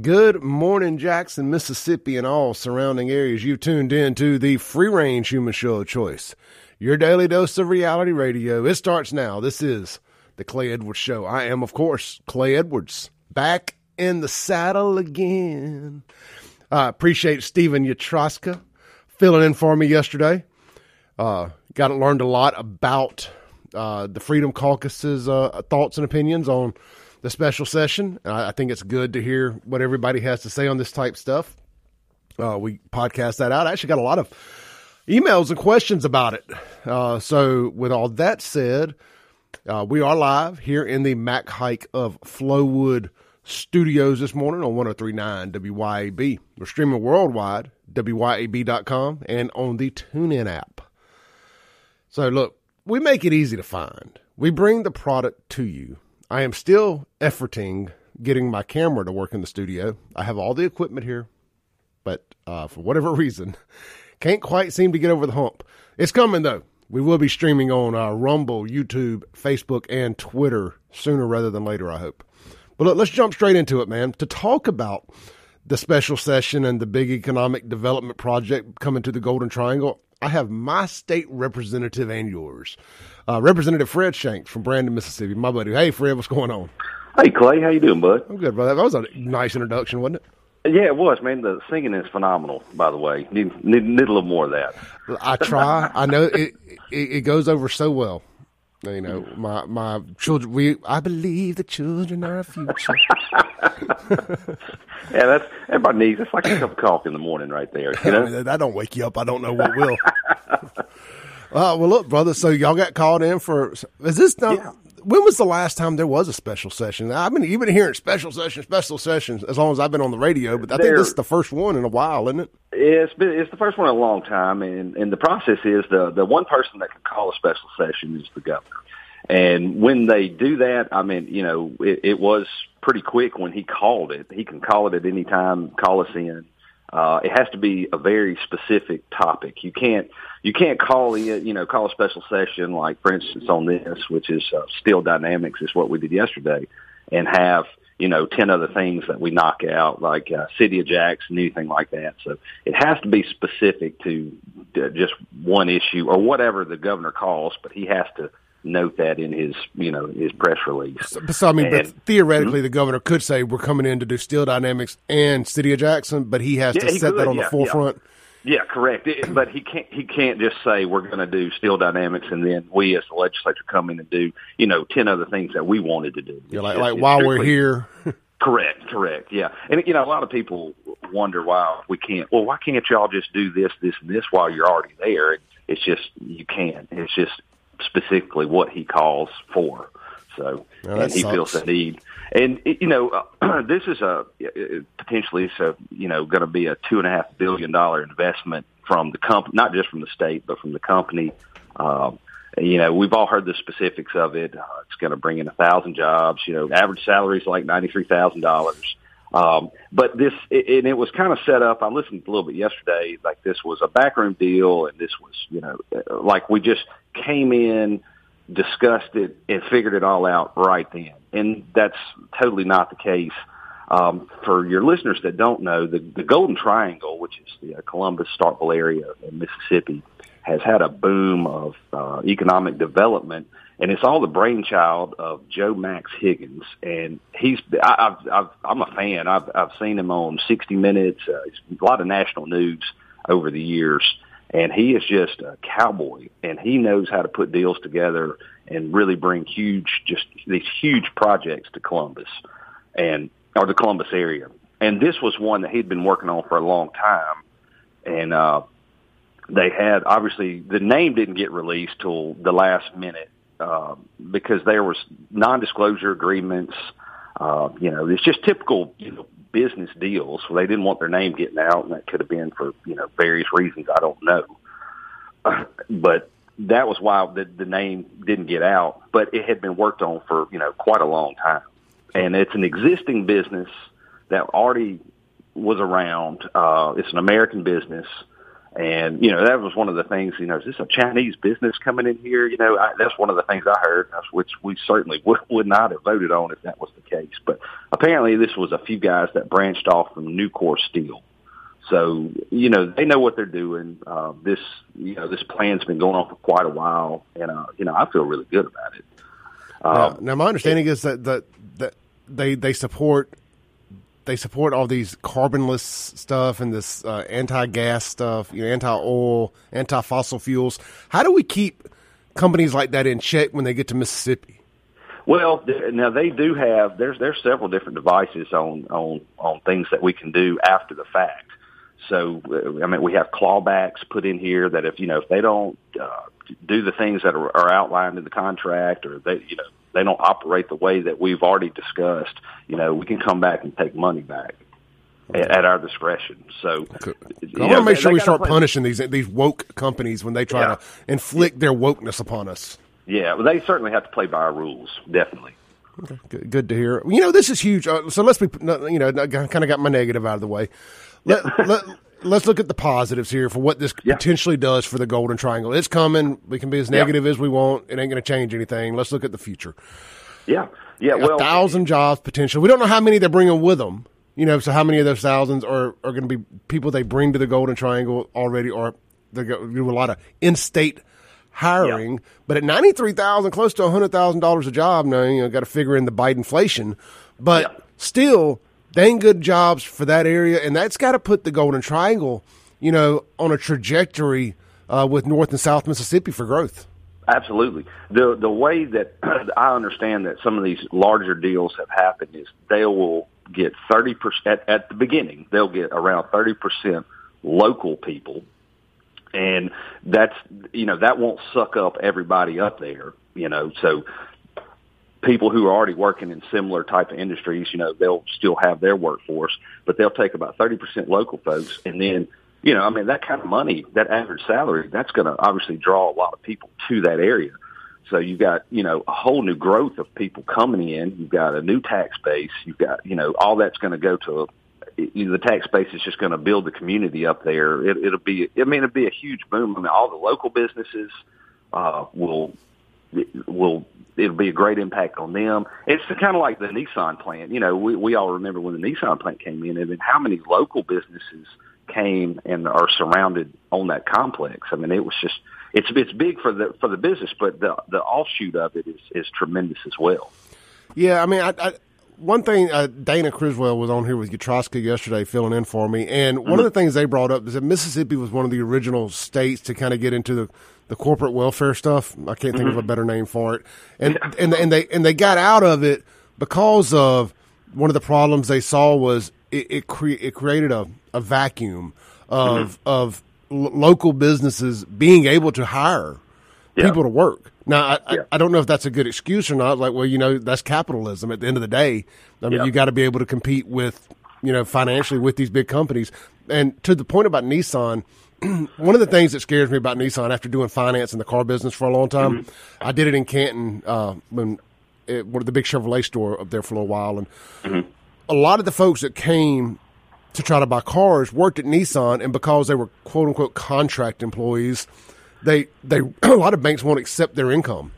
Good morning, Jackson, Mississippi, and all surrounding areas. You've tuned in to the free range human show of choice, your daily dose of reality radio. It starts now. This is the Clay Edwards Show. I am, of course, Clay Edwards, back in the saddle again. I appreciate Stephen Yatroska filling in for me yesterday. Uh, got learned a lot about uh, the Freedom Caucus's uh, thoughts and opinions on the special session. I think it's good to hear what everybody has to say on this type stuff. Uh, we podcast that out. I actually got a lot of emails and questions about it. Uh, so, with all that said, uh, we are live here in the Mac Haik of Flowood Studios this morning on 1039 WYAB. We're streaming worldwide, WYAB.com, and on the TuneIn app. So, look, we make it easy to find. We bring the product to you I am still efforting getting my camera to work in the studio. I have all the equipment here, but uh, for whatever reason, can't quite seem to get over the hump. It's coming though. We will be streaming on uh, Rumble, YouTube, Facebook, and Twitter sooner rather than later, I hope. But look, let's jump straight into it, man. To talk about the special session and the big economic development project coming to the Golden Triangle, I have my state representative and yours, uh, Representative Fred Shanks from Brandon, Mississippi. My buddy. Hey, Fred, what's going on? Hey, Clay. How you doing, bud? I'm good, brother. That was a nice introduction, wasn't it? Yeah, it was, man. The singing is phenomenal, by the way. Need, need, need a little more of that. I try. I know it, it, it goes over so well. You know, my my children. We I believe the children are our future. yeah, that's everybody needs. It's like a cup of coffee in the morning, right there. You know, that don't wake you up. I don't know what will. Uh, well, look, brother. So y'all got called in for. Is this now? Yeah. When was the last time there was a special session? I've been you've hearing special sessions, special sessions as long as I've been on the radio, but I there, think this is the first one in a while, isn't it? It's been it's the first one in a long time, and and the process is the the one person that can call a special session is the governor. And when they do that, I mean, you know, it, it was pretty quick when he called it. He can call it at any time, call us in. Uh, it has to be a very specific topic. You can't you can't call the you know call a special session like for instance on this, which is uh, Steel Dynamics, is what we did yesterday, and have you know ten other things that we knock out like uh, city of Jackson, anything like that. So it has to be specific to uh, just one issue or whatever the governor calls, but he has to note that in his you know his press release. So, so I mean, and, but theoretically, mm-hmm. the governor could say we're coming in to do Steel Dynamics and City of Jackson, but he has yeah, to set could, that on yeah, the forefront. Yeah. Yeah, correct. It, but he can't he can't just say we're going to do Steel Dynamics and then we as the legislature come in and do you know ten other things that we wanted to do. Yeah, like, like while we're here. correct, correct. Yeah, and you know a lot of people wonder why we can't. Well, why can't y'all just do this, this, and this while you're already there? It's just you can't. It's just specifically what he calls for. So, oh, and he sucks. feels the need. And you know, uh, this is a potentially it's a you know going to be a two and a half billion dollar investment from the company, not just from the state, but from the company. Um, you know, we've all heard the specifics of it. Uh, it's going to bring in a thousand jobs. You know, average salary is like ninety three thousand dollars. Um, but this, and it was kind of set up. I listened a little bit yesterday. Like this was a backroom deal, and this was, you know, like we just came in, discussed it, and figured it all out right then. And that's totally not the case. Um, for your listeners that don't know, the, the Golden Triangle, which is the uh, Columbus, Starkville area in Mississippi, has had a boom of uh, economic development, and it's all the brainchild of Joe Max Higgins. And he's I, I've, I've, I'm a fan. I've I've seen him on 60 Minutes, uh, a lot of national news over the years and he is just a cowboy and he knows how to put deals together and really bring huge just these huge projects to Columbus and or the Columbus area. And this was one that he'd been working on for a long time and uh they had obviously the name didn't get released till the last minute uh, because there was non-disclosure agreements uh, you know, it's just typical, you know, business deals. They didn't want their name getting out, and that could have been for you know various reasons. I don't know, but that was why the, the name didn't get out. But it had been worked on for you know quite a long time, and it's an existing business that already was around. Uh, it's an American business, And you know that was one of the things. You know, is this a Chinese business coming in here? You know, I, that's one of the things I heard, which we certainly would, would not have voted on if that was the case. But apparently, this was a few guys that branched off from Nucor Steel. So you know they know what they're doing. Uh, this you know this plan's been going on for quite a while, and uh, you know I feel really good about it. Um, now, now, my understanding it, is that, that that they they support they support all these carbonless stuff and this uh, anti-gas stuff, you know, anti-oil, anti-fossil fuels. How do we keep companies like that in check when they get to Mississippi? Well, now they do have there's there's several different devices on on on things that we can do after the fact. So I mean, we have clawbacks put in here that if you know if they don't uh, do the things that are, are outlined in the contract, or they you know they don't operate the way that we've already discussed, you know, we can come back and take money back at, at our discretion. So I want to make sure we start punishing these these woke companies when they try yeah. to inflict their wokeness upon us. Yeah, well, they certainly have to play by our rules, definitely. Okay, good, good to hear. You know, this is huge. Uh, so let's be, you know, kind of got my negative out of the way. Let, let, let's look at the positives here for what this yeah. potentially does for the Golden Triangle. It's coming. We can be as negative yeah. as we want. It ain't going to change anything. Let's look at the future. Yeah, yeah. Well, a thousand jobs potential. We don't know how many they're bringing with them. You know, so how many of those thousands are are going to be people they bring to the Golden Triangle already, or they do a lot of in-state hiring. Yeah. But at ninety three thousand, close to hundred thousand dollars a job, now you know got to figure in the Biden inflation, but still dang good jobs for that area, and that's got to put the Golden Triangle, you know, on a trajectory uh, with North and South Mississippi for growth. Absolutely. The the way that I understand that some of these larger deals have happened is they will get thirty percent at the beginning. They'll get around thirty percent local people, and that's you know that won't suck up everybody up there. You know, so people who are already working in similar type of industries, you know, they'll still have their workforce, but they'll take about 30% local folks. And then, you know, I mean, that kind of money, that average salary, that's going to obviously draw a lot of people to that area. So you've got, you know, a whole new growth of people coming in. You've got a new tax base. You've got, you know, all that's going to go to a, the tax base is just going to build the community up there. It, it'll be, I mean, it'll be a huge boom. I mean, all the local businesses, uh, will will it'll be a great impact on them. It's kind of like the Nissan plant. You know, we we all remember when the Nissan plant came in, and then how many local businesses came and are surrounded on that complex. I mean, it was just it's it's big for the for the business, but the the offshoot of it is is tremendous as well. Yeah, I mean, I, I one thing uh, Dana Criswell was on here with Utroska yesterday, filling in for me, and one mm-hmm. of the things they brought up is that Mississippi was one of the original states to kind of get into the the corporate welfare stuff. I can't think mm-hmm. of a better name for it. And and and they and they got out of it because of one of the problems they saw was it it, cre- it created a, a vacuum of mm-hmm. of l- local businesses being able to hire yeah. people to work. Now, I, yeah. I, I, don't know if that's a good excuse or not. Like, well, you know, that's capitalism. At the end of the day, I mean, yeah. you got to be able to compete with, you know, financially with these big companies. And to the point about Nissan, one of the things that scares me about Nissan after doing finance in the car business for a long time, mm-hmm. I did it in Canton uh, when it, one of the big Chevrolet store up there for a little while, and mm-hmm. a lot of the folks that came to try to buy cars worked at Nissan, and because they were quote unquote contract employees, they they a lot of banks won't accept their income,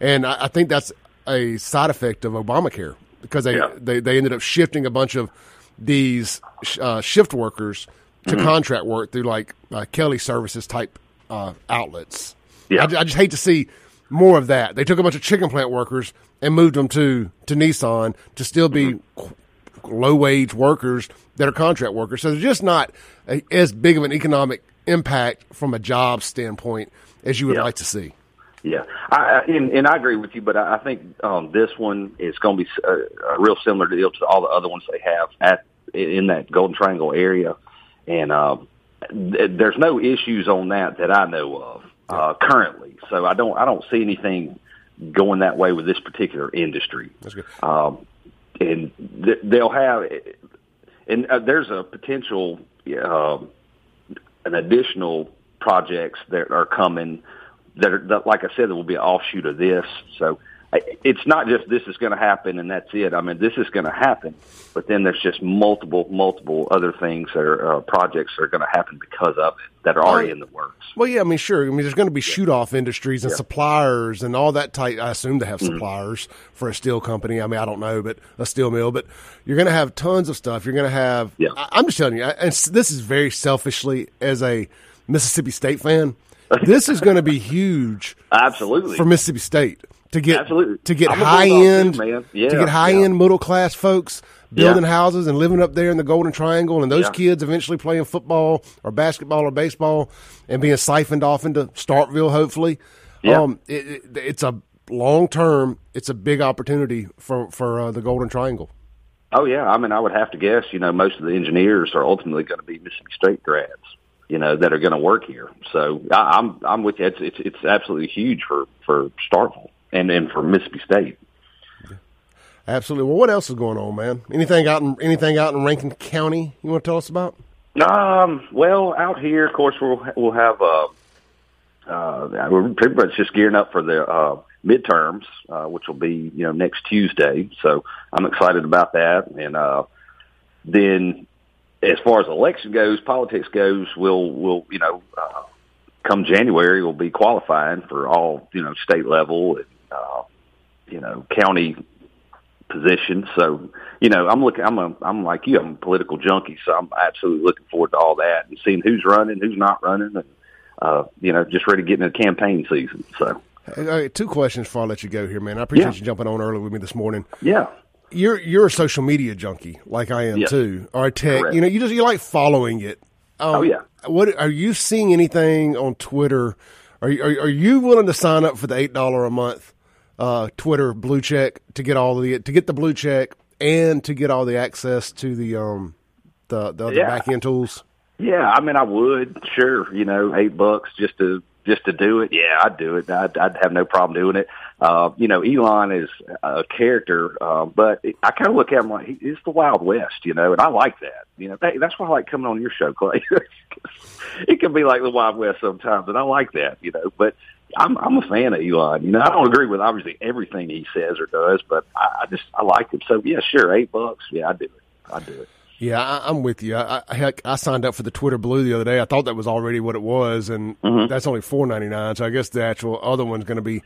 and I, I think that's a side effect of Obamacare because they, yeah. they they ended up shifting a bunch of these uh, shift workers to mm-hmm. contract work through like uh, Kelly Services type uh, outlets. Yeah. I, I, just hate to see more of that. They took a bunch of chicken plant workers and moved them to to Nissan to still be mm-hmm. low wage workers that are contract workers. So they're just not a, as big of an economic impact from a job standpoint as you would yeah. like to see. Yeah, I, and, and I agree with you, but I think um, this one is going to be a, a real similar deal to all the other ones they have at in that Golden Triangle area and uh, th- there's no issues on that that I know of uh, currently. So I don't I don't see anything going that way with this particular industry. That's good. Um, and th- they'll have, and uh, there's a potential, uh, an additional projects that are coming that are that, like I said, that will be an offshoot of this. So it's not just this is going to happen and that's it. I mean, this is going to happen, but then there's just multiple, multiple other things that are uh, projects that are going to happen because of it that are already in the works. Well, yeah, I mean, sure. I mean, there's going to be shoot off industries and yeah. suppliers and all that type. I assume they have mm-hmm. suppliers mm-hmm. for a steel company. I mean, I don't know, but a steel mill. But you're going to have tons of stuff. You're going to have. Yeah. I, am just telling you, and this is very selfishly as a Mississippi State fan. this is going to be huge. Absolutely for Mississippi State to get Absolutely. to get high end too, yeah, to get high yeah. end middle class folks building yeah. houses and living up there in the Golden Triangle, and those kids eventually playing football or basketball or baseball and being siphoned off into Starkville, hopefully. Yeah. Um, it, it, it's a long term. It's a big opportunity for for uh, the Golden Triangle. Oh yeah, I mean, I would have to guess. You know, most of the engineers are ultimately going to be Mississippi State grads you know, that are going to work here. So I, I'm I'm with you. It's it's it's absolutely huge for for Starkville and and for Mississippi State. Absolutely. Well, what else is going on, man? Anything out in anything out in Rankin County you want to tell us about? Um. Well, out here, of course, we'll we'll have uh, uh we're pretty much just gearing up for the uh midterms, uh, which will be you know next Tuesday. So I'm excited about that, and uh then as far as election goes, politics goes, we'll we'll you know uh, come January we'll be qualifying for all you know state level and uh, you know county position. So you know I'm looking I'm a I'm like you I'm a political junkie, so I'm absolutely looking forward to all that and seeing who's running, who's not running, and uh, you know just ready to get into campaign season. So. Hey, two questions before I let you go here, man. I appreciate yeah. you jumping on early with me this morning. Yeah you're you're a social media junkie like I am too, or tech. Correct. You know, you just you like following it. Um, oh yeah. What are you seeing anything on Twitter? Are you, are, are you willing to sign up for the eight dollar a month uh, Twitter blue check to get all the to get the blue check and to get all the access to the um the the, yeah. back end tools? Yeah, I mean, I would sure. You know, eight bucks just to just to do it. Yeah, I'd do it. I'd, I'd have no problem doing it. Uh, you know, Elon is a character, uh, but I kind of look at him like he's the Wild West, you know, and I like that. You know, that's why I like coming on your show, Clay. it can be like the Wild West sometimes, and I like that, you know. But I'm I'm a fan of Elon. You know, I don't agree with obviously everything he says or does, but I, I just I like him. So yeah, sure, eight bucks. Yeah, I do it. I do it. Yeah, I, am with you. I, I, I signed up for the Twitter Blue the other day. I thought that was already what it was, and mm-hmm. that's only four ninety nine. So I guess the actual other one's going to be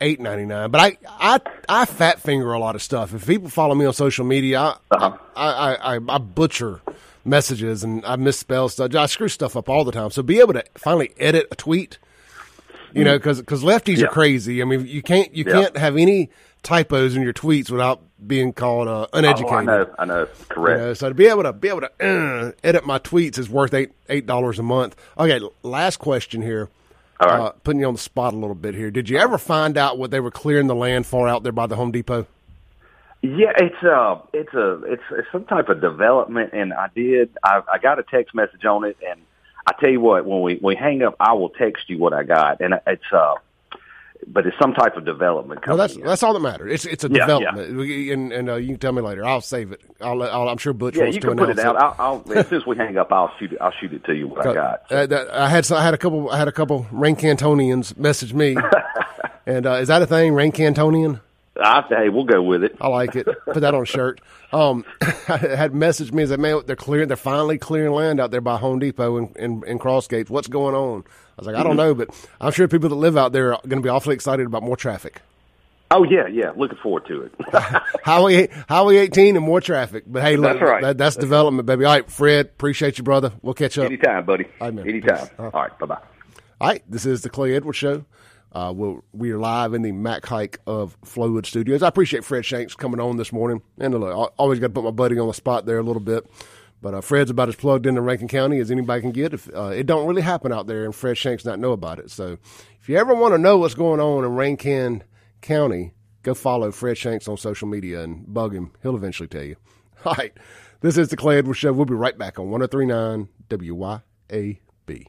eight ninety nine. But I, I I fat finger a lot of stuff. If people follow me on social media, I uh-huh. I, I, I, I butcher messages and I misspell stuff. I screw stuff up all the time. So be able to finally edit a tweet, you know, because because lefties yeah. are crazy. I mean, you can't you yeah. can't have any typos in your tweets without being called uh, uneducated. Oh, I know, I know, correct. You know, so to be able to be able to uh, edit my tweets is worth eight eight dollars a month. Okay, last question here. All right. Uh, putting you on the spot a little bit here. Did you ever find out what they were clearing the land for out there by the Home Depot? Yeah, it's a uh, it's a it's, it's some type of development, and I did. I, I got a text message on it, and I tell you what, when we when we hang up, I will text you what I got, and it's uh but it's some type of development. Well, that's that's all that matters. It's it's a yeah, development, yeah. and, and uh, you can tell me later. I'll save it. I'll, i am sure Butch yeah, wants you can put it out. I'll, I'll, as soon as we hang up, I'll shoot it. I'll shoot it to you what I got. So. Uh, I had I had a couple I had a couple Rank Cantonians message me, and uh, is that a thing? Rain Cantonian? I say, hey, we'll go with it. I like it. Put that on a shirt. Um, had messaged me that man, they're clearing, they're finally clearing land out there by Home Depot and in, in, in Crossgates. What's going on? I was like, I don't know, but I'm sure people that live out there are going to be awfully excited about more traffic. Oh yeah, yeah. Looking forward to it. highway Highway 18 and more traffic. But hey, look, that's, right. that, that's, that's development, baby. All right, Fred, appreciate you, brother. We'll catch up anytime, buddy. All right, anytime. Uh, All right, bye bye. All right, this is the Clay Edwards Show. Uh, we'll, we are live in the Mac Haik of Flowood Studios. I appreciate Fred Shanks coming on this morning. And look, I always got to put my buddy on the spot there a little bit. But uh, Fred's about as plugged into Rankin County as anybody can get. If, uh, it don't really happen out there, and Fred Shanks not know about it. So if you ever want to know what's going on in Rankin County, go follow Fred Shanks on social media and bug him. He'll eventually tell you. All right. This is the Clay Edwards Show. We'll be right back on 1039 WYAB.